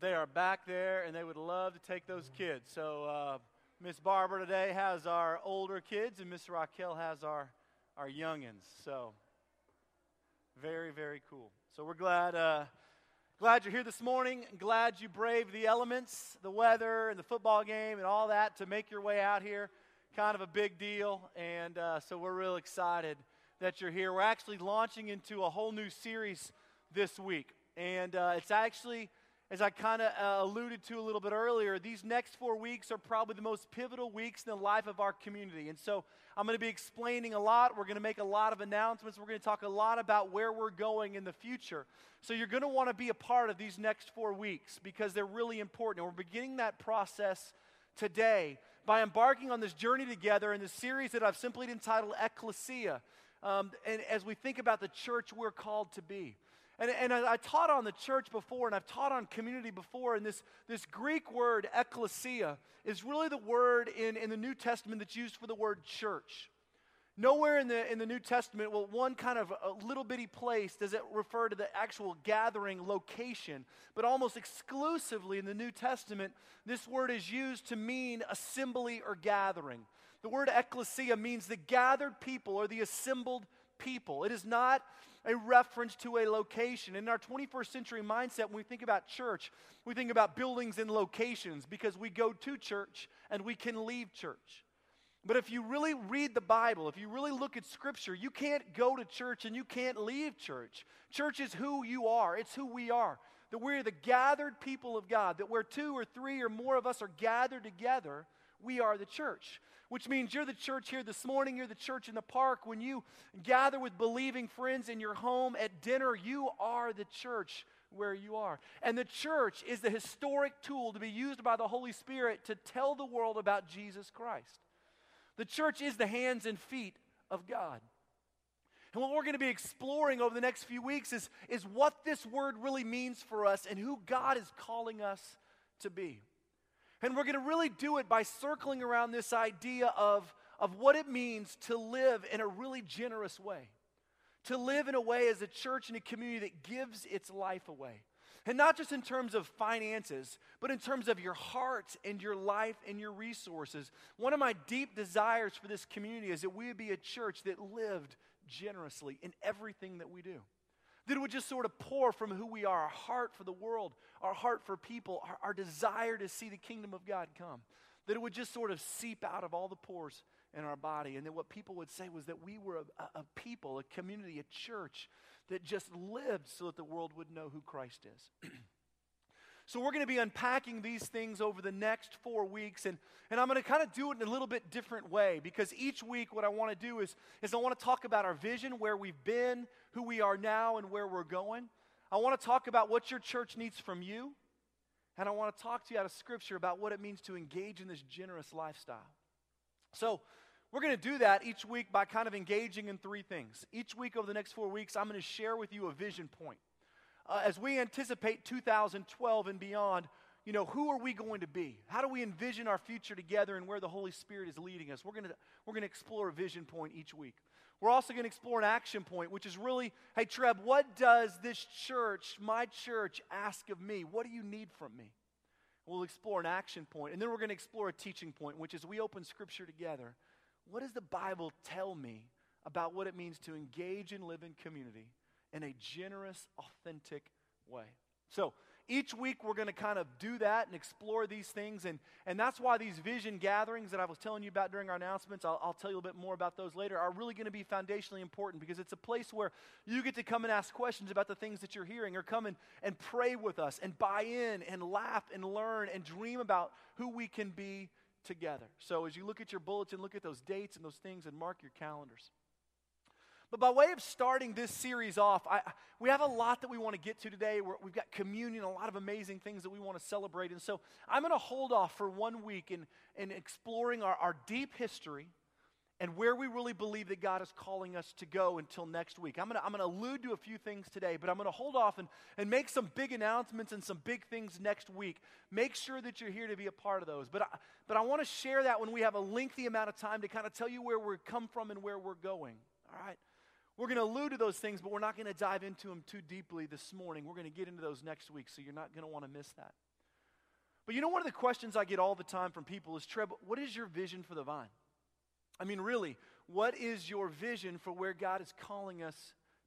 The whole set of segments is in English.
But they are back there and they would love to take those kids. So uh, Miss Barbara today has our older kids and Miss Raquel has our, our youngins. So very, very cool. So we're glad. Uh, Glad you're here this morning. Glad you braved the elements, the weather, and the football game, and all that to make your way out here. Kind of a big deal. And uh, so we're real excited that you're here. We're actually launching into a whole new series this week. And uh, it's actually as I kind of uh, alluded to a little bit earlier, these next four weeks are probably the most pivotal weeks in the life of our community. And so I'm going to be explaining a lot. We're going to make a lot of announcements. We're going to talk a lot about where we're going in the future. So you're going to want to be a part of these next four weeks because they're really important. And we're beginning that process today by embarking on this journey together in the series that I've simply entitled Ekklesia. Um, and as we think about the church we're called to be. And, and I, I, taught on the church before, and I've taught on community before, and this, this Greek word, ekklesia, is really the word in, in the New Testament that's used for the word church. Nowhere in the, in the New Testament, well, one kind of a little bitty place does it refer to the actual gathering location, but almost exclusively in the New Testament, this word is used to mean assembly or gathering. The word ekklesia means the gathered people or the assembled people. It is not a reference to a location. In our 21st century mindset, when we think about church, we think about buildings and locations because we go to church and we can leave church. But if you really read the Bible, if you really look at Scripture, you can't go to church and you can't leave church. Church is who you are, it's who we are. That we're the gathered people of God, that where two or three or more of us are gathered together, we are the church which means you're the church here this morning, you're the church in the park. When you gather with believing friends in your home at dinner, you are the church where you are. And the church is the historic tool to be used by the Holy Spirit to tell the world about Jesus Christ. The church is the hands and feet of God. And what we're going to be exploring over the next few weeks is, is what this word really means for us and who God is calling us to be. And we're going to really do it by circling around this idea of, of what it means to live in a really generous way. To live in a way as a church and a community that gives its life away. And not just in terms of finances, but in terms of your heart and your life and your resources. One of my deep desires for this community is that we would be a church that lived generously in everything that we do. That it would just sort of pour from who we are, our heart for the world, our heart for people, our, our desire to see the kingdom of God come. That it would just sort of seep out of all the pores in our body. And that what people would say was that we were a, a, people, a community, a church that just lived so that the world would know who Christ is. So we're going to be unpacking these things over the next four weeks, and, and I'm going to kind of do it in a little bit different way because each week what I want to do is, is I want to talk about our vision, where we've been, who we are now, and where we're going. I want to talk about what your church needs from you, and I want to talk to you out of Scripture about what it means to engage in this generous lifestyle. So, we're going to do that each week by kind of engaging in three things. Each week over the next four weeks, I'm going to share with you a vision point uh, as we anticipate 2012 and beyond, you know, who are we going to be? How do we envision our future together and where the Holy Spirit is leading us? We're going to, we're going to explore a vision point each week. We're also going to explore an action point, which is really, hey, Treb, what does this church, my church, ask of me? What do you need from me? We'll explore an action point, and then we're going to explore a teaching point, which is we open Scripture together. What does the Bible tell me about what it means to engage and live in community in a generous, authentic way. So each week we're going to kind of do that and explore these things. And, and that's why these vision gatherings that I was telling you about during our announcements, I'll, I'll tell you a little bit more about those later, are really going to be foundationally important because it's a place where you get to come and ask questions about the things that you're hearing or come and, and pray with us and buy in and laugh and learn and dream about who we can be together. So as you look at your bulletin, look at those dates and those things and mark your calendars. But by way of starting this series off, I, we have a lot that we want to get to today. we have got communion, a lot of amazing things that we want to celebrate. And so I'm going to hold off for one week in, in exploring our, our deep history and where we really believe that God is calling us to go until next week. I'm going to, allude to a few things today, but I'm going to hold off and, and make some big announcements and some big things next week. Make sure that you're here to be a part of those. But I, but I want to share that when we have a lengthy amount of time to kind of tell you where we've come from and where we're going. All right? We're going to allude to those things, but we're not going to dive into them too deeply this morning. We're going to get into those next week, so you're not going to want to miss that. But you know, one of the questions I get all the time from people is Treb, what is your vision for the vine? I mean, really, what is your vision for where God is calling us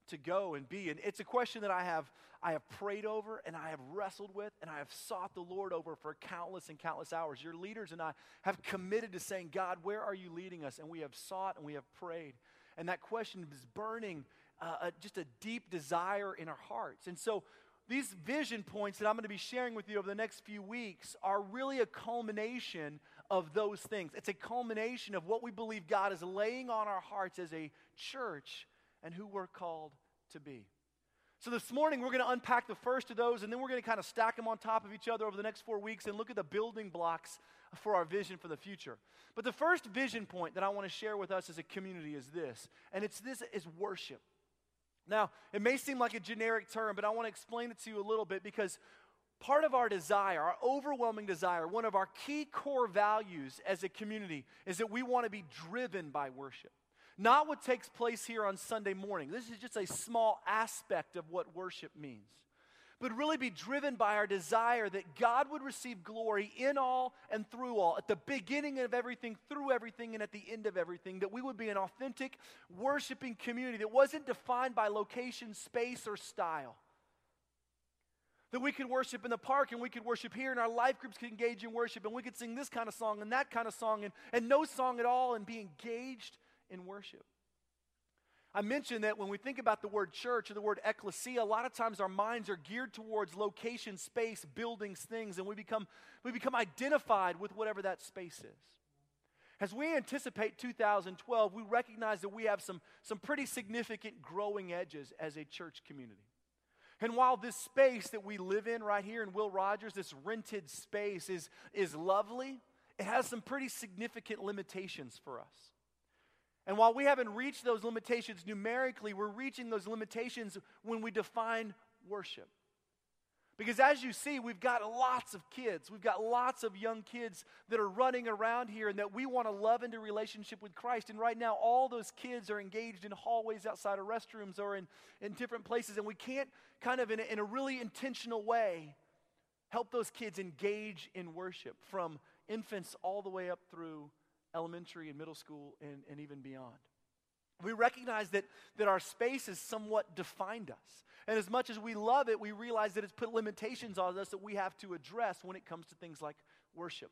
to go and be? And it's a question that I have, I have prayed over and I have wrestled with and I have sought the Lord over for countless and countless hours. Your leaders and I have committed to saying, God, where are you leading us? And we have sought and we have prayed. And that question is burning uh, a, just a deep desire in our hearts. And so, these vision points that I'm going to be sharing with you over the next few weeks are really a culmination of those things. It's a culmination of what we believe God is laying on our hearts as a church and who we're called to be. So, this morning, we're going to unpack the first of those, and then we're going to kind of stack them on top of each other over the next four weeks and look at the building blocks for our vision for the future. But the first vision point that I want to share with us as a community is this, and it's this is worship. Now, it may seem like a generic term, but I want to explain it to you a little bit because part of our desire, our overwhelming desire, one of our key core values as a community is that we want to be driven by worship. Not what takes place here on Sunday morning. This is just a small aspect of what worship means but really be driven by our desire that God would receive glory in all and through all, at the beginning of everything, through everything, and at the end of everything. That we would be an authentic, worshiping community that wasn't defined by location, space, or style. That we could worship in the park and we could worship here, and our life groups could engage in worship, and we could sing this kind of song and that kind of song, and, and no song at all, and be engaged in worship. I mentioned that when we think about the word church or the word ekklesia, a lot of times our minds are geared towards location, space, buildings, things, and we become, we become identified with whatever that space is. As we anticipate 2012, we recognize that we have some, some pretty significant growing edges as a church community. And while this space that we live in right here in Will Rogers, this rented space, is, is lovely, it has some pretty significant limitations for us. And while we haven't reached those limitations numerically, we're reaching those limitations when we define worship. Because as you see, we've got lots of kids. We've got lots of young kids that are running around here and that we want to love into relationship with Christ. And right now, all those kids are engaged in hallways outside of restrooms or in, in different places. And we can't kind of, in a, in a really intentional way, help those kids engage in worship from infants all the way up through elementary and middle school and, and even beyond. We recognize that, that our space has somewhat defined us. And as much as we love it, we realize that it's put limitations on us that we have to address when it comes to things like worship.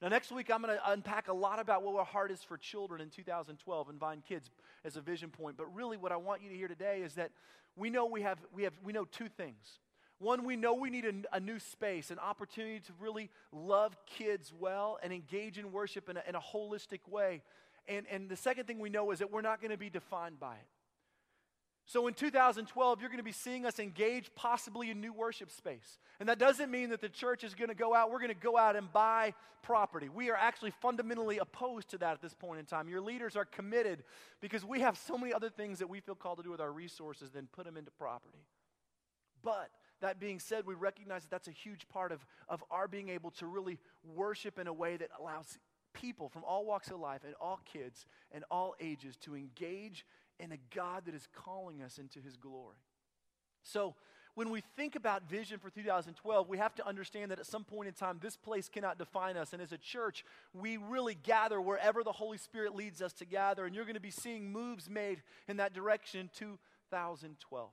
Now, next week, I'm going to unpack a lot about what our heart is for children in 2012 and Vine Kids as a vision point. But really, what I want you to hear today is that we know we have, we have we know two things. One, we know we need a, a, new space, an opportunity to really love kids well and engage in worship in a, in a holistic way. And, and the second thing we know is that we're not going to be defined by it. So in 2012, you're going to be seeing us engage possibly a new worship space. And that doesn't mean that the church is going to go out, we're going to go out and buy property. We are actually fundamentally opposed to that at this point in time. Your leaders are committed because we have so many other things that we feel called to do with our resources than put them into property. But that being said, we recognize that that's a huge part of, of our being able to really worship in a way that allows people from all walks of life and all kids and all ages to engage in a God that is calling us into his glory. So, when we think about vision for 2012, we have to understand that at some point in time, this place cannot define us. And as a church, we really gather wherever the Holy Spirit leads us to gather. And you're going to be seeing moves made in that direction in 2012.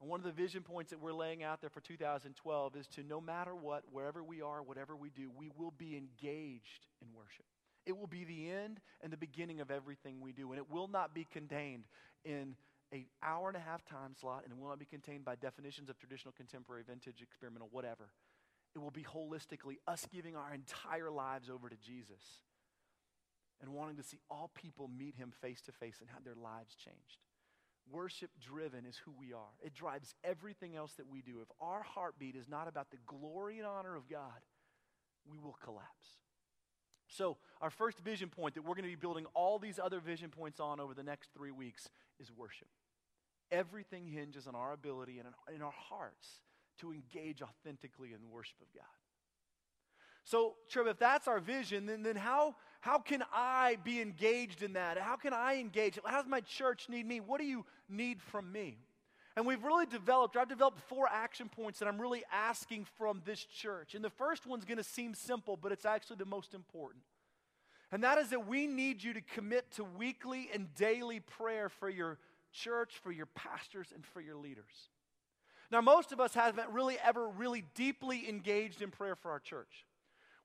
And one of the vision points that we're laying out there for 2012 is to no matter what, wherever we are, whatever we do, we will be engaged in worship. It will be the end and the beginning of everything we do. And it will not be contained in an hour and a half time slot, and it will not be contained by definitions of traditional, contemporary, vintage, experimental, whatever. It will be holistically us giving our entire lives over to Jesus and wanting to see all people meet him face to face and have their lives changed. Worship driven is who we are. It drives everything else that we do. If our heartbeat is not about the glory and honor of God, we will collapse. So, our first vision point that we're going to be building all these other vision points on over the next three weeks is worship. Everything hinges on our ability and in our hearts to engage authentically in the worship of God. So, Treb, if that's our vision, then, then how, how can I be engaged in that? How can I engage? How does my church need me? What do you need from me? And we've really developed, I've developed four action points that I'm really asking from this church. And the first one's going to seem simple, but it's actually the most important. And that is that we need you to commit to weekly and daily prayer for your church, for your pastors, and for your leaders. Now, most of us haven't really ever really deeply engaged in prayer for our church.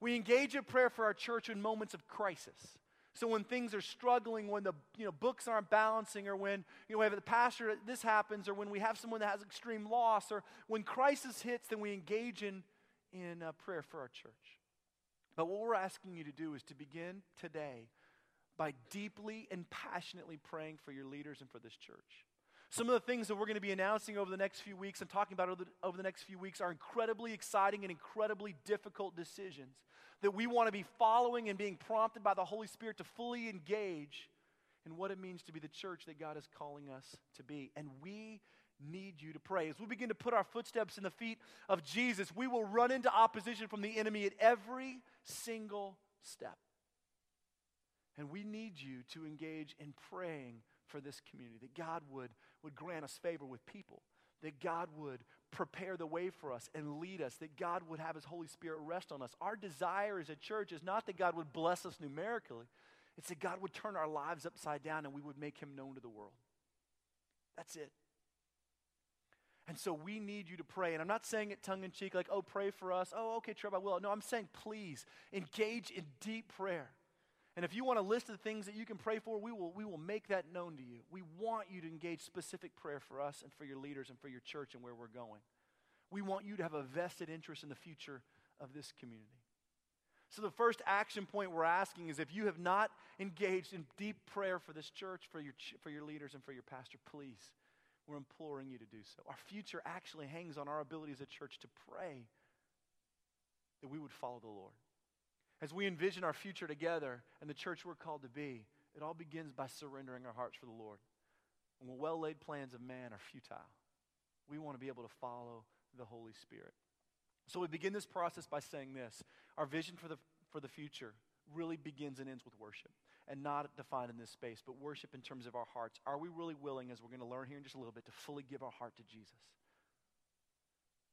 We engage in prayer for our church in moments of crisis. So when things are struggling, when the you know, books aren't balancing, or when you know, we have the pastor, this happens, or when we have someone that has extreme loss, or when crisis hits, then we engage in, in uh, prayer for our church. But what we're asking you to do is to begin today by deeply and passionately praying for your leaders and for this church. Some of the things that we're going to be announcing over the next few weeks and talking about over the, over the next few weeks are incredibly exciting and incredibly difficult decisions that we want to be following and being prompted by the Holy Spirit to fully engage in what it means to be the church that God is calling us to be. And we need you to pray. As we begin to put our footsteps in the feet of Jesus, we will run into opposition from the enemy at every single step. And we need you to engage in praying for this community, that God would, would grant us favor with people, that God would prepare the way for us and lead us, that God would have His Holy Spirit rest on us. Our desire as a church is not that God would bless us numerically, it's that God would turn our lives upside down and we would make Him known to the world. That's it. And so we need you to pray. And I'm not saying it tongue in cheek, like, oh, pray for us. Oh, okay, Trevor, I will. No, I'm saying please engage in deep prayer. And if you want a list of things that you can pray for, we will, we will make that known to you. We want you to engage specific prayer for us and for your leaders and for your church and where we're going. We want you to have a vested interest in the future of this community. So, the first action point we're asking is if you have not engaged in deep prayer for this church, for your, for your leaders, and for your pastor, please, we're imploring you to do so. Our future actually hangs on our ability as a church to pray that we would follow the Lord. As we envision our future together and the church we're called to be, it all begins by surrendering our hearts for the Lord. When well laid plans of man are futile, we want to be able to follow the Holy Spirit. So we begin this process by saying this our vision for the, for the future really begins and ends with worship and not defined in this space, but worship in terms of our hearts. Are we really willing, as we're going to learn here in just a little bit, to fully give our heart to Jesus?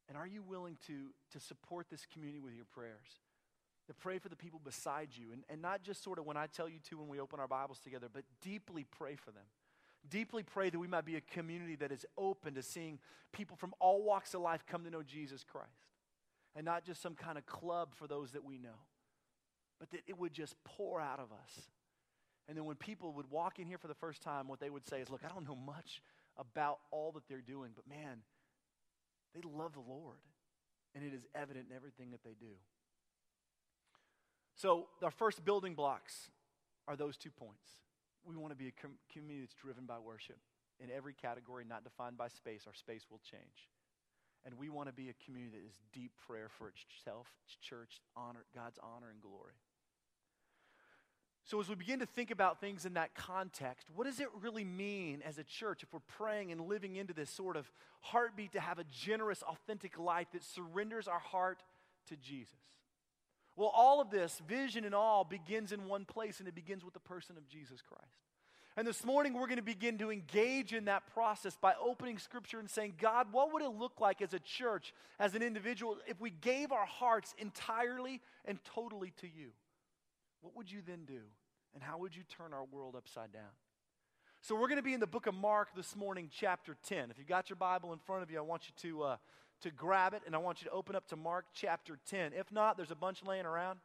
And are you willing to, to support this community with your prayers? To pray for the people beside you. And, and not just sort of when I tell you to when we open our Bibles together, but deeply pray for them. Deeply pray that we might be a community that is open to seeing people from all walks of life come to know Jesus Christ. And not just some kind of club for those that we know, but that it would just pour out of us. And then when people would walk in here for the first time, what they would say is, Look, I don't know much about all that they're doing, but man, they love the Lord. And it is evident in everything that they do. So, our first building blocks are those two points. We want to be a com- community that's driven by worship in every category, not defined by space. Our space will change. And we want to be a community that is deep prayer for itself, its church, honor, God's honor and glory. So, as we begin to think about things in that context, what does it really mean as a church if we're praying and living into this sort of heartbeat to have a generous, authentic life that surrenders our heart to Jesus? Well, all of this, vision and all, begins in one place, and it begins with the person of Jesus Christ. And this morning, we're going to begin to engage in that process by opening Scripture and saying, God, what would it look like as a church, as an individual, if we gave our hearts entirely and totally to you? What would you then do? And how would you turn our world upside down? So, we're going to be in the book of Mark this morning, chapter 10. If you've got your Bible in front of you, I want you to. Uh, to grab it, and I want you to open up to Mark chapter 10. If not, there's a bunch laying around.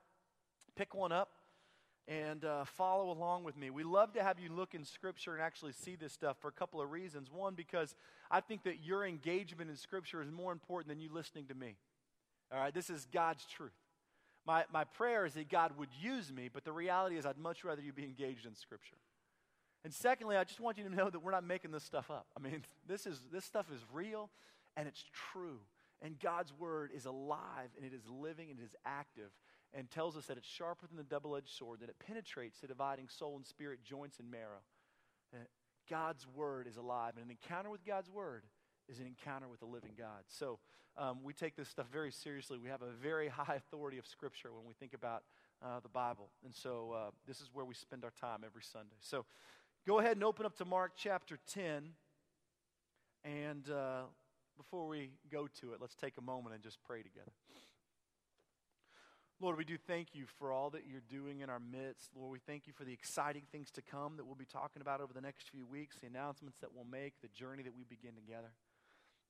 Pick one up and uh, follow along with me. We love to have you look in Scripture and actually see this stuff for a couple of reasons. One, because I think that your engagement in Scripture is more important than you listening to me. All right, this is God's truth. My, my prayer is that God would use me, but the reality is I'd much rather you be engaged in Scripture. And secondly, I just want you to know that we're not making this stuff up. I mean, this, is, this stuff is real and it's true. And God's word is alive and it is living and it is active and tells us that it's sharper than the double edged sword, that it penetrates the dividing soul and spirit, joints and marrow. That God's word is alive. And an encounter with God's word is an encounter with the living God. So um, we take this stuff very seriously. We have a very high authority of Scripture when we think about uh, the Bible. And so uh, this is where we spend our time every Sunday. So go ahead and open up to Mark chapter 10. And uh, before we go to it, let's take a moment and just pray together. Lord, we do thank you for all that you're doing in our midst. Lord, we thank you for the exciting things to come that we'll be talking about over the next few weeks, the announcements that we'll make, the journey that we begin together.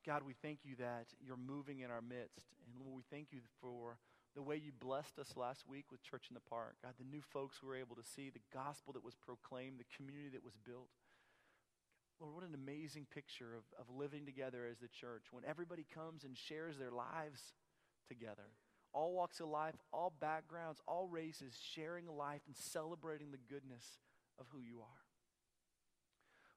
God, we thank you that you're moving in our midst. And Lord, we thank you for the way you blessed us last week with Church in the Park. God, the new folks we were able to see, the gospel that was proclaimed, the community that was built. Lord, what an amazing picture of, of living together as the church when everybody comes and shares their lives together. All walks of life, all backgrounds, all races, sharing life and celebrating the goodness of who you are.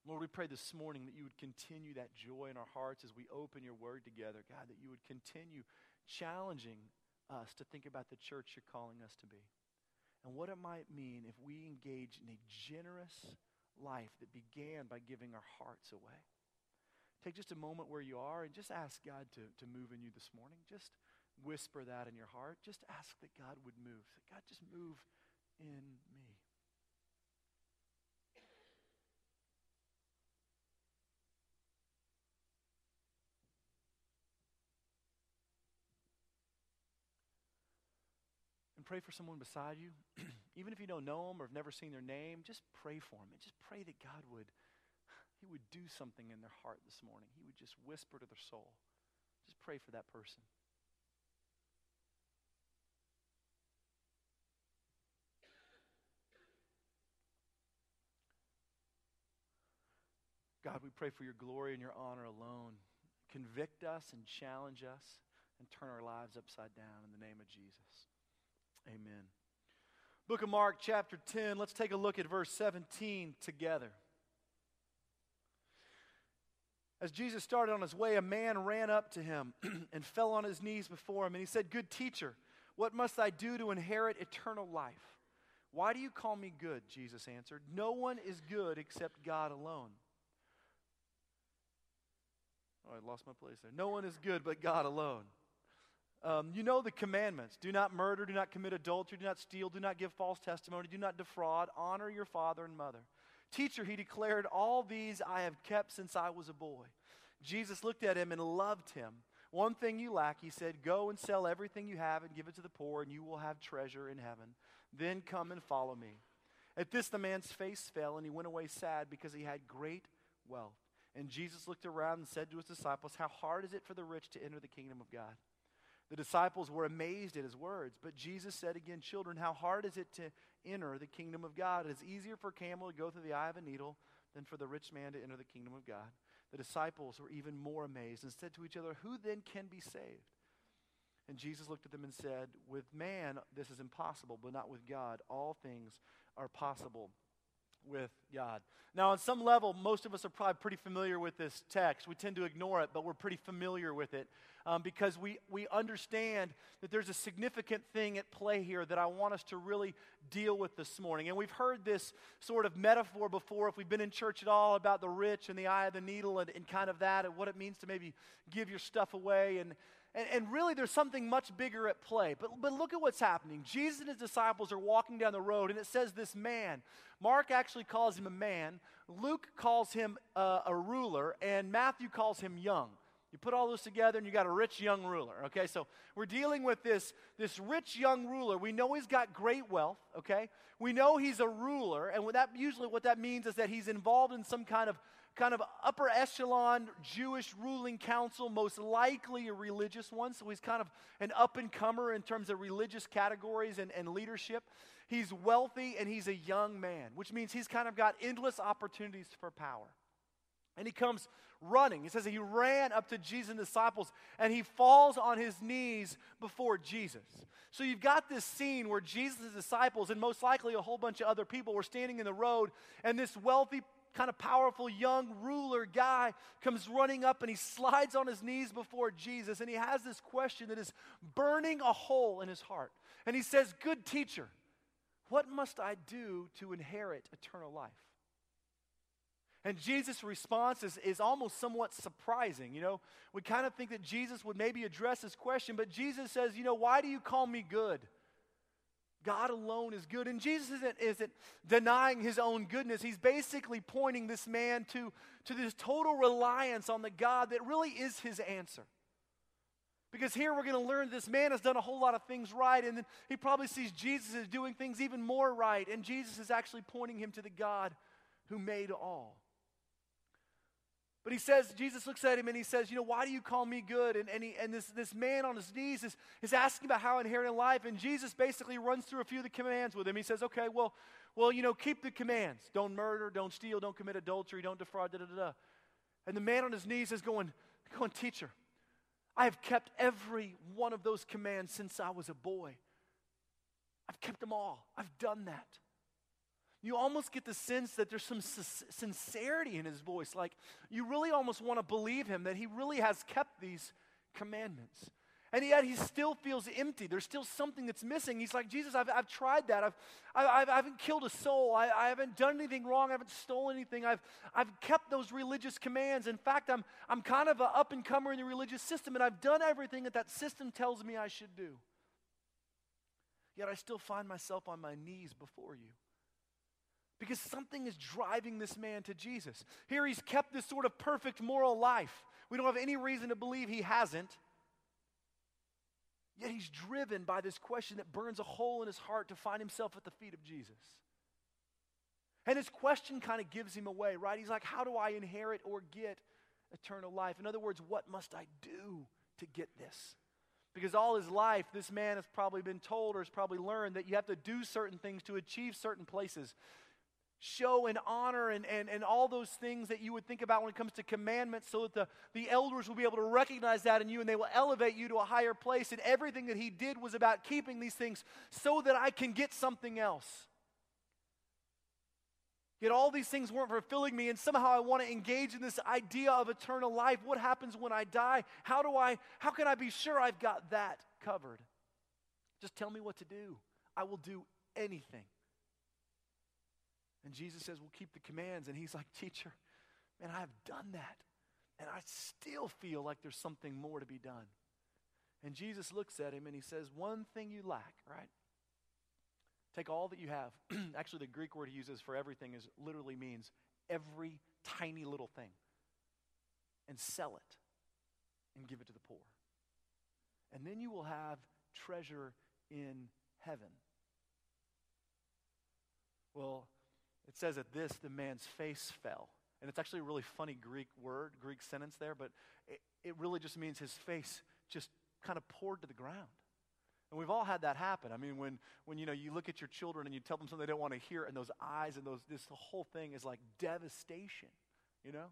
Lord, we pray this morning that you would continue that joy in our hearts as we open your word together. God, that you would continue challenging us to think about the church you're calling us to be. And what it might mean if we engage in a generous life that began by giving our hearts away. Take just a moment where you are and just ask God to, to move in you this morning. Just whisper that in your heart. Just ask that God would move. That God just move in me. Pray for someone beside you. Even if you don't know them or have never seen their name, just pray for them and just pray that God would he would do something in their heart this morning. He would just whisper to their soul. Just pray for that person. God, we pray for your glory and your honor alone. Convict us and challenge us and turn our lives upside down in the name of Jesus. Amen. Book of Mark, chapter 10. Let's take a look at verse 17 together. As Jesus started on his way, a man ran up to him and fell on his knees before him, and he said, Good teacher, what must I do to inherit eternal life? Why do you call me good? Jesus answered, No one is good except God alone. Oh, I lost my place there. No one is good but God alone. Um, you know the commandments do not murder, do not commit adultery, do not steal, do not give false testimony, do not defraud, honor your father and mother. Teacher, he declared, All these I have kept since I was a boy. Jesus looked at him and loved him. One thing you lack, he said, Go and sell everything you have and give it to the poor, and you will have treasure in heaven. Then come and follow me. At this, the man's face fell, and he went away sad because he had great wealth. And Jesus looked around and said to his disciples, How hard is it for the rich to enter the kingdom of God? The disciples were amazed at his words, but Jesus said again, Children, how hard is it to enter the kingdom of God? It is easier for a camel to go through the eye of a needle than for the rich man to enter the kingdom of God. The disciples were even more amazed and said to each other, Who then can be saved? And Jesus looked at them and said, With man, this is impossible, but not with God. All things are possible with God. Now, on some level, most of us are probably pretty familiar with this text. We tend to ignore it, but we're pretty familiar with it um, because we, we understand that there's a significant thing at play here that I want us to really deal with this morning. And we've heard this sort of metaphor before, if we've been in church at all, about the rich and the eye of the needle and, and kind of that, and what it means to maybe give your stuff away. And, and, and, really, there's something much bigger at play. But, but look at what's happening. Jesus and his disciples are walking down the road, and it says this man. Mark actually calls him a man, Luke calls him uh, a ruler, and Matthew calls him young. You put all those together and you got a rich young ruler. Okay, so we're dealing with this, this rich young ruler. We know he's got great wealth, okay? We know he's a ruler, and that usually what that means is that he's involved in some kind of kind of upper echelon Jewish ruling council, most likely a religious one. So he's kind of an up and comer in terms of religious categories and, and leadership. He's wealthy and he's a young man, which means he's kind of got endless opportunities for power. And he comes running. He says he ran up to Jesus and disciples and he falls on his knees before Jesus. So you've got this scene where Jesus' disciples and most likely a whole bunch of other people were standing in the road, and this wealthy kind of powerful young ruler guy comes running up and he slides on his knees before Jesus and he has this question that is burning a hole in his heart. And he says, Good teacher, what must I do to inherit eternal life? And Jesus' response is, is almost somewhat surprising. You know, we kind of think that Jesus would maybe address this question, but Jesus says, You know, why do you call me good? God alone is good. And Jesus isn't, isn't denying his own goodness. He's basically pointing this man to, to this total reliance on the God that really is his answer. Because here we're going to learn this man has done a whole lot of things right, and then he probably sees Jesus as doing things even more right, and Jesus is actually pointing him to the God who made all. But he says, Jesus looks at him and he says, You know, why do you call me good? And, and, he, and this, this man on his knees is, is asking about how inherit life. And Jesus basically runs through a few of the commands with him. He says, Okay, well, well, you know, keep the commands. Don't murder, don't steal, don't commit adultery, don't defraud, da da da. And the man on his knees is going, going, Teacher, I have kept every one of those commands since I was a boy. I've kept them all. I've done that you almost get the sense that there's some sincerity in his voice. Like you really almost want to believe him that he really has kept these commandments. And yet he still feels empty. There's still something that's missing. He's like, Jesus, I've, I've tried that. I've, I've, I haven't killed a soul. I, I haven't done anything wrong. I haven't stolen anything. I've, I've kept those religious commands. In fact, I'm, I'm kind of an up and comer in the religious system, and I've done everything that that system tells me I should do. Yet I still find myself on my knees before you because something is driving this man to Jesus. Here he's kept this sort of perfect moral life. We don't have any reason to believe he hasn't. Yet he's driven by this question that burns a hole in his heart to find himself at the feet of Jesus. And his question kind of gives him away, right? He's like, How do I inherit or get eternal life? In other words, what must I do to get this? Because all his life, this man has probably been told or has probably learned that you have to do certain things to achieve certain places show and honor and, and, and all those things that you would think about when it comes to commandments so that the, the elders will be able to recognize that in you and they will elevate you to a higher place. And everything that he did was about keeping these things so that I can get something else. Yet all these things weren't fulfilling me, and somehow I want to engage in this idea of eternal life. What happens when I die? How do I, how can I be sure I've got that covered? Just tell me what to do. I will do anything. And Jesus says, We'll keep the commands. And he's like, Teacher, man, I have done that. And I still feel like there's something more to be done. And Jesus looks at him and he says, One thing you lack, right? Take all that you have. Actually, the Greek word he uses for everything is literally means every tiny little thing. And sell it and give it to the poor. And then you will have treasure in heaven. Well, it says at this, the man's face fell. And it's actually a really funny Greek word, Greek sentence there, but it, it really just means his face just kind of poured to the ground. And we've all had that happen. I mean, when, when you know you look at your children and you tell them something they don't want to hear, and those eyes and those this whole thing is like devastation, you know?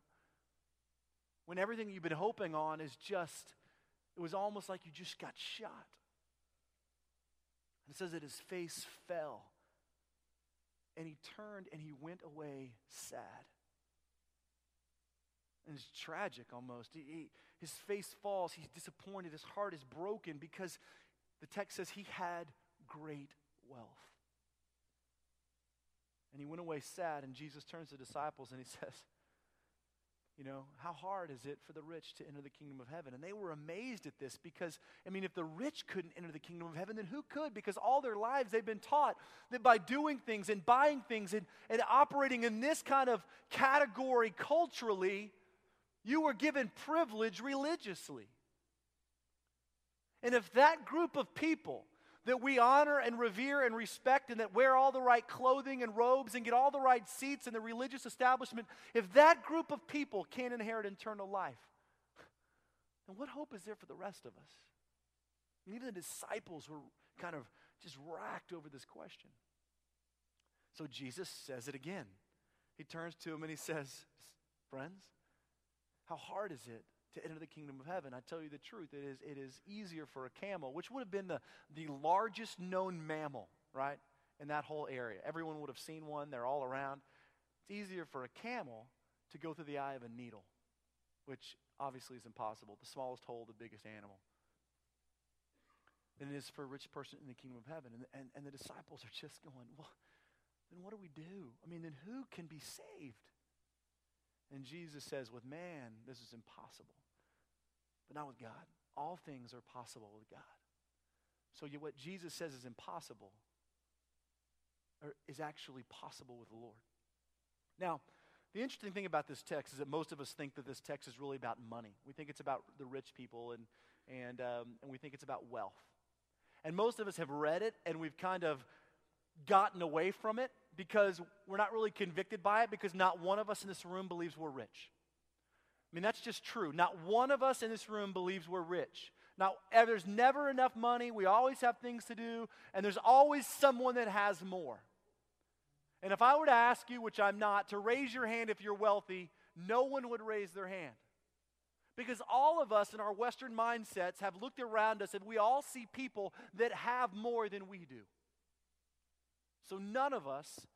When everything you've been hoping on is just, it was almost like you just got shot. And it says that his face fell. And he turned and he went away sad. And it's tragic almost. He, he, his face falls. He's disappointed. His heart is broken because the text says he had great wealth. And he went away sad. And Jesus turns to the disciples and he says, you know, how hard is it for the rich to enter the kingdom of heaven? And they were amazed at this because, I mean, if the rich couldn't enter the kingdom of heaven, then who could? Because all their lives they've been taught that by doing things and buying things and, and operating in this kind of category culturally, you were given privilege religiously. And if that group of people that we honor and revere and respect and that wear all the right clothing and robes and get all the right seats in the religious establishment, if that group of people can't inherit eternal life, then what hope is there for the rest of us? And even the disciples were kind of just racked over this question. So Jesus says it again. He turns to him and he says, Friends, how hard is it to enter the kingdom of heaven. I tell you the truth, it is, it is easier for a camel, which would have been the, the largest known mammal, right, in that whole area. Everyone would have seen one, they're all around. It's easier for a camel to go through the eye of a needle, which obviously is impossible. The smallest hole, the biggest animal. Than it is for a rich person in the kingdom of heaven. And, and, and the disciples are just going, well, then what do we do? I mean, then who can be saved? And Jesus says, with man, this is impossible but not with God. All things are possible with God. So what Jesus says is impossible is actually possible with the Lord. Now, the interesting thing about this text is that most of us think that this text is really about money. We think it's about the rich people and, and, um, and we think it's about wealth. And most of us have read it and we've kind of gotten away from it because we're not really convicted by it because not one of us in this room believes we're rich. I mean, that's just true. Not one of us in this room believes we're rich. Now, eh, there's never enough money. We always have things to do, and there's always someone that has more. And if I were to ask you, which I'm not, to raise your hand if you're wealthy, no one would raise their hand. Because all of us in our Western mindsets have looked around us and we all see people that have more than we do. So none of us,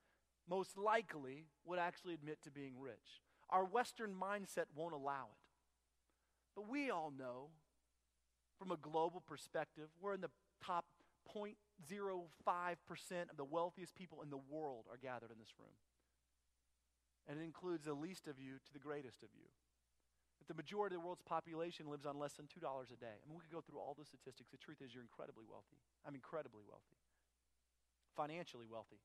most likely, would actually admit to being rich. Our Western mindset won't allow it. But we all know, from a global perspective, we're in the top 0.05% of the wealthiest people in the world are gathered in this room. And it includes the least of you to the greatest of you. That the majority of the world's population lives on less than $2 a day. I mean, we could go through all the statistics. The truth is, you're incredibly wealthy. I'm incredibly wealthy, financially wealthy.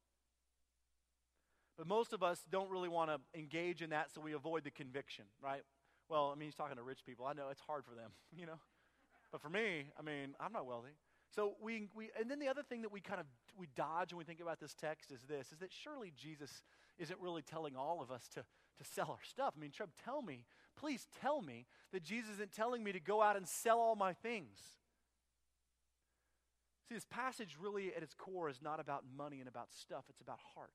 But most of us don't really want to engage in that, so we avoid the conviction, right? Well, I mean, he's talking to rich people. I know it's hard for them, you know? But for me, I mean, I'm not wealthy. So we, we and then the other thing that we kind of we dodge when we think about this text is this is that surely Jesus isn't really telling all of us to, to sell our stuff. I mean, Treb, tell me, please tell me that Jesus isn't telling me to go out and sell all my things. See, this passage really at its core is not about money and about stuff, it's about heart.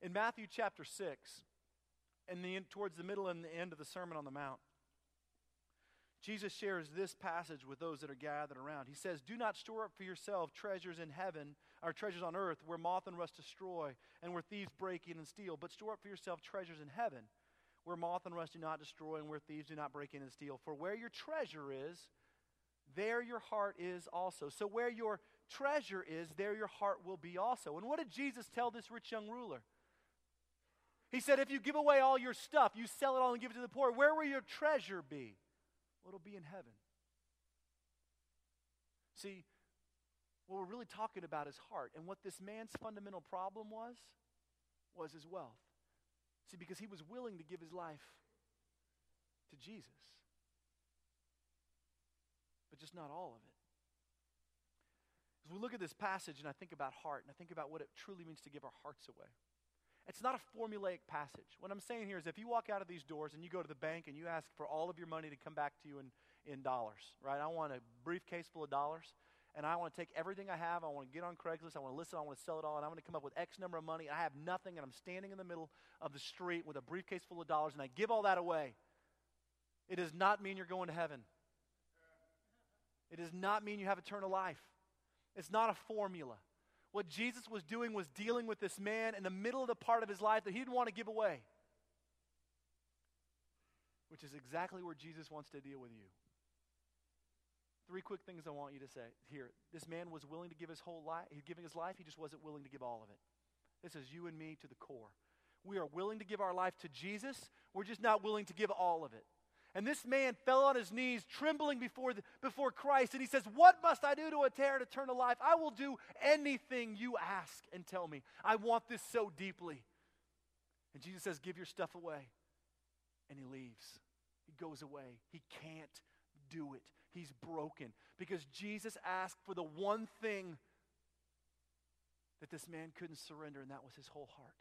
In Matthew chapter 6, and the, towards the middle and the end of the Sermon on the Mount, Jesus shares this passage with those that are gathered around. He says, Do not store up for yourself treasures in heaven, or treasures on earth, where moth and rust destroy, and where thieves break in and steal. But store up for yourself treasures in heaven, where moth and rust do not destroy, and where thieves do not break in and steal. For where your treasure is, there your heart is also. So where your treasure is, there your heart will be also. And what did Jesus tell this rich young ruler? He said, If you give away all your stuff, you sell it all and give it to the poor, where will your treasure be? Well, it'll be in heaven. See, what we're really talking about is heart. And what this man's fundamental problem was, was his wealth. See, because he was willing to give his life to Jesus, but just not all of it. As we look at this passage and I think about heart and I think about what it truly means to give our hearts away, it's not a formulaic passage. What I'm saying here is if you walk out of these doors and you go to the bank and you ask for all of your money to come back to you in, in dollars, right? I want a briefcase full of dollars and I want to take everything I have. I want to get on Craigslist. I want to listen. I want to sell it all. And I'm going to come up with X number of money. I have nothing and I'm standing in the middle of the street with a briefcase full of dollars and I give all that away. It does not mean you're going to heaven. It does not mean you have eternal life. It's not a formula. What Jesus was doing was dealing with this man in the middle of the part of his life that he didn't want to give away. Which is exactly where Jesus wants to deal with you. Three quick things I want you to say here. This man was willing to give his whole life. He's giving his life, he just wasn't willing to give all of it. This is you and me to the core. We are willing to give our life to Jesus, we're just not willing to give all of it. And this man fell on his knees, trembling before, the, before Christ, and he says, What must I do to inherit eternal life? I will do anything you ask and tell me. I want this so deeply. And Jesus says, Give your stuff away. And he leaves. He goes away. He can't do it. He's broken because Jesus asked for the one thing that this man couldn't surrender, and that was his whole heart.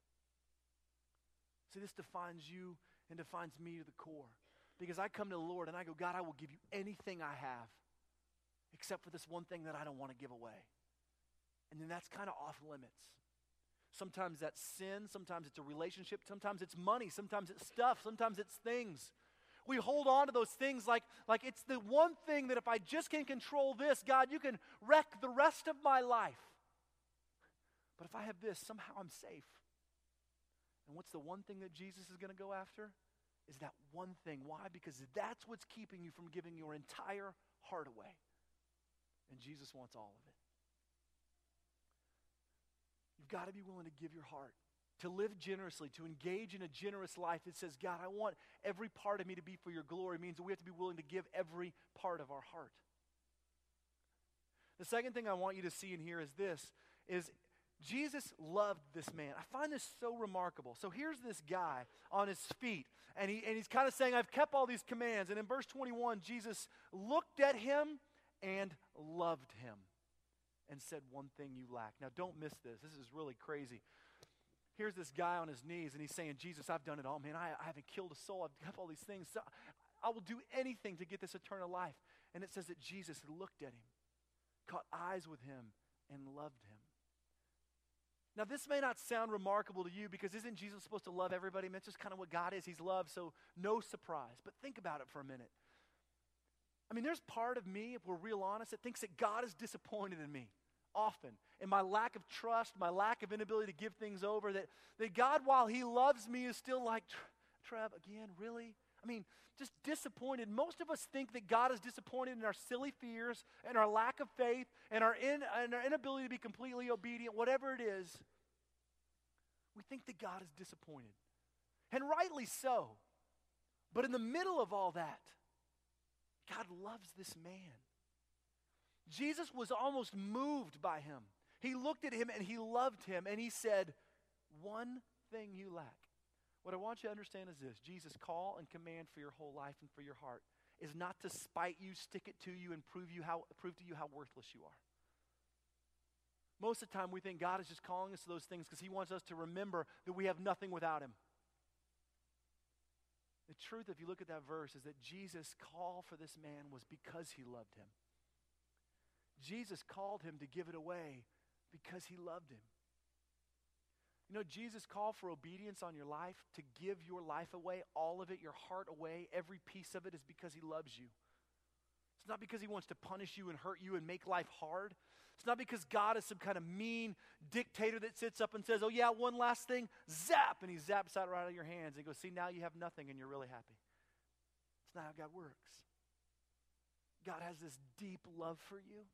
See, this defines you and defines me to the core. Because I come to the Lord and I go, God, I will give you anything I have except for this one thing that I don't want to give away. And then that's kind of off limits. Sometimes that's sin, sometimes it's a relationship, sometimes it's money, sometimes it's stuff, sometimes it's things. We hold on to those things like, like it's the one thing that if I just can control this, God, you can wreck the rest of my life. But if I have this, somehow I'm safe. And what's the one thing that Jesus is going to go after? Is that one thing. Why? Because that's what's keeping you from giving your entire heart away. And Jesus wants all of it. You've got to be willing to give your heart, to live generously, to engage in a generous life that says, God, I want every part of me to be for your glory, means that we have to be willing to give every part of our heart. The second thing I want you to see in here is this is Jesus loved this man. I find this so remarkable. So here's this guy on his feet, and, he, and he's kind of saying, I've kept all these commands. And in verse 21, Jesus looked at him and loved him and said, One thing you lack. Now, don't miss this. This is really crazy. Here's this guy on his knees, and he's saying, Jesus, I've done it all. Man, I, I haven't killed a soul. I've kept all these things. So I will do anything to get this eternal life. And it says that Jesus looked at him, caught eyes with him, and loved him. Now, this may not sound remarkable to you because isn't Jesus supposed to love everybody? I mean, it's just kind of what God is. He's love, so no surprise. But think about it for a minute. I mean, there's part of me, if we're real honest, that thinks that God is disappointed in me often. In my lack of trust, my lack of inability to give things over, that, that God, while He loves me, is still like, Treb, again, really? I mean, just disappointed. Most of us think that God is disappointed in our silly fears and our lack of faith and our, in, and our inability to be completely obedient, whatever it is. We think that God is disappointed. And rightly so. But in the middle of all that, God loves this man. Jesus was almost moved by him. He looked at him and he loved him and he said, One thing you lack. What I want you to understand is this Jesus' call and command for your whole life and for your heart is not to spite you, stick it to you, and prove, you how, prove to you how worthless you are. Most of the time, we think God is just calling us to those things because He wants us to remember that we have nothing without Him. The truth, if you look at that verse, is that Jesus' call for this man was because He loved him. Jesus called him to give it away because He loved him. You know, Jesus called for obedience on your life, to give your life away, all of it, your heart away, every piece of it is because He loves you. It's not because He wants to punish you and hurt you and make life hard. It's not because God is some kind of mean dictator that sits up and says, Oh, yeah, one last thing, zap, and He zaps that right out of your hands and goes, See, now you have nothing and you're really happy. It's not how God works. God has this deep love for you.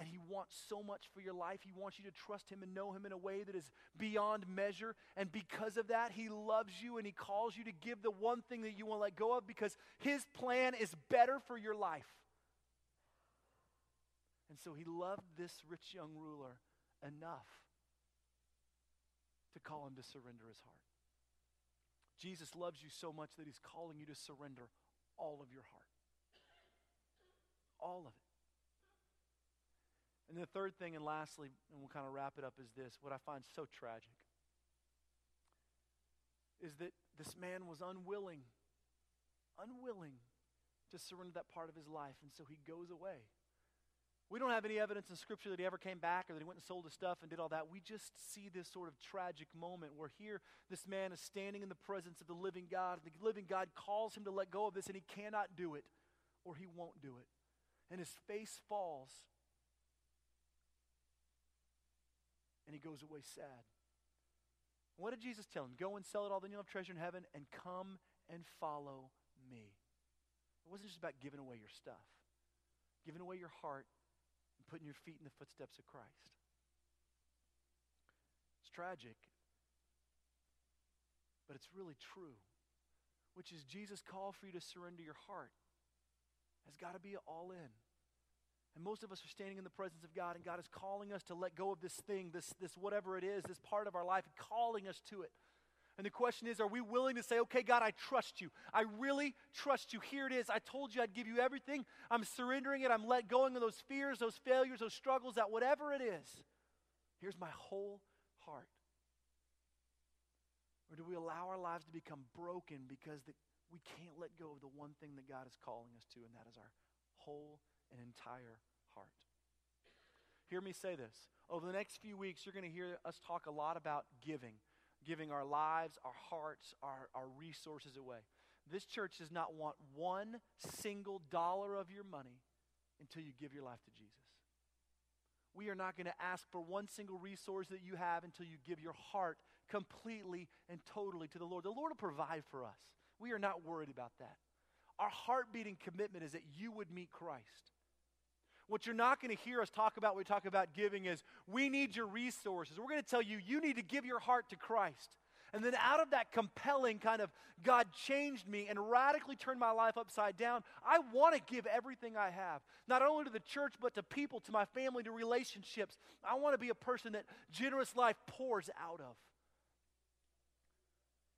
And He wants so much for your life. He wants you to trust Him and know Him in a way that is beyond measure. And because of that, He loves you and He calls you to give the one thing that you want to let go of because His plan is better for your life. And so He loved this rich young ruler enough to call him to surrender his heart. Jesus loves you so much that He's calling you to surrender all of your heart. All of it. And the third thing, and lastly, and we'll kind of wrap it up, is this what I find so tragic is that this man was unwilling, unwilling to surrender that part of his life, and so he goes away. We don't have any evidence in Scripture that he ever came back or that he went and sold his stuff and did all that. We just see this sort of tragic moment where here this man is standing in the presence of the living God. and The living God calls him to let go of this, and he cannot do it, or he won't do it. And his face falls and he goes away sad. What did Jesus tell him? Go and sell it all, then you'll have treasure in heaven, and come and follow me. It wasn't just about giving away your stuff, giving away your heart and putting your feet in the footsteps of Christ. It's tragic, but it's really true, which is Jesus' call for you to surrender your heart has got to be all in. And most of us are standing in the presence of God, and God is calling us to let go of this thing, this, this whatever it is, this part of our life, calling us to it. And the question is, are we willing to say, okay, God, I trust you. I really trust you. Here it is. I told you I'd give you everything. I'm surrendering it. I'm let going of those fears, those failures, those struggles, that whatever it is. Here's my whole heart. Or do we allow our lives to become broken because the, we can't let go of the one thing that God is calling us to, and that is our whole and entire heart. Hear me say this. Over the next few weeks, you're going to hear us talk a lot about giving, giving our lives, our hearts, our, our resources away. This church does not want one single dollar of your money until you give your life to Jesus. We are not going to ask for one single resource that you have until you give your heart completely and totally to the Lord. The Lord will provide for us. We are not worried about that. Our heartbeating commitment is that you would meet Christ. What you're not going to hear us talk about when we talk about giving is we need your resources. We're going to tell you, you need to give your heart to Christ. And then out of that compelling kind of God changed me and radically turned my life upside down, I want to give everything I have, not only to the church, but to people, to my family, to relationships. I want to be a person that generous life pours out of.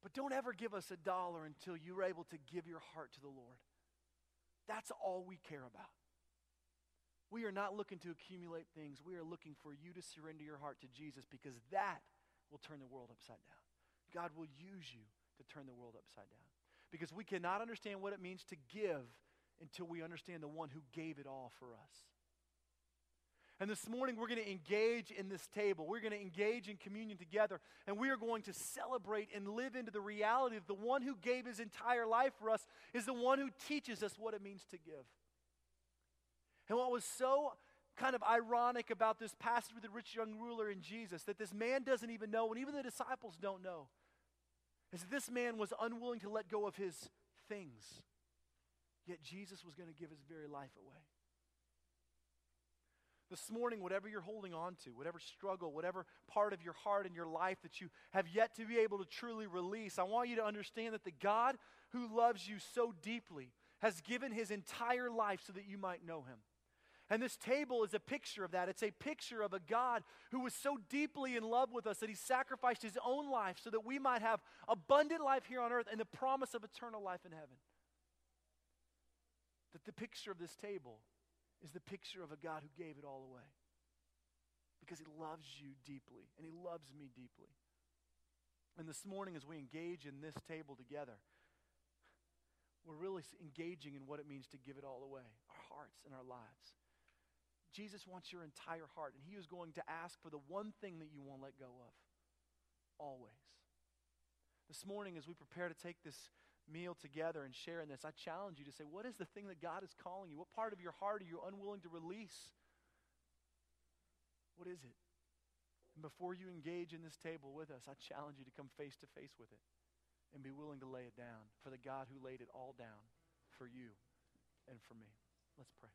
But don't ever give us a dollar until you're able to give your heart to the Lord. That's all we care about. We are not looking to accumulate things. We are looking for you to surrender your heart to Jesus because that will turn the world upside down. God will use you to turn the world upside down. Because we cannot understand what it means to give until we understand the one who gave it all for us. And this morning, we're going to engage in this table. We're going to engage in communion together. And we are going to celebrate and live into the reality that the one who gave his entire life for us is the one who teaches us what it means to give. And what was so kind of ironic about this passage with the rich young ruler in Jesus that this man doesn't even know, and even the disciples don't know, is that this man was unwilling to let go of his things. Yet Jesus was going to give his very life away. This morning, whatever you're holding on to, whatever struggle, whatever part of your heart and your life that you have yet to be able to truly release, I want you to understand that the God who loves you so deeply has given his entire life so that you might know him. And this table is a picture of that. It's a picture of a God who was so deeply in love with us that he sacrificed his own life so that we might have abundant life here on earth and the promise of eternal life in heaven. That the picture of this table is the picture of a God who gave it all away. Because he loves you deeply and he loves me deeply. And this morning, as we engage in this table together, we're really engaging in what it means to give it all away our hearts and our lives. Jesus wants your entire heart, and He is going to ask for the one thing that you won't let go of. Always. This morning, as we prepare to take this meal together and share in this, I challenge you to say, What is the thing that God is calling you? What part of your heart are you unwilling to release? What is it? And before you engage in this table with us, I challenge you to come face to face with it and be willing to lay it down for the God who laid it all down for you and for me. Let's pray.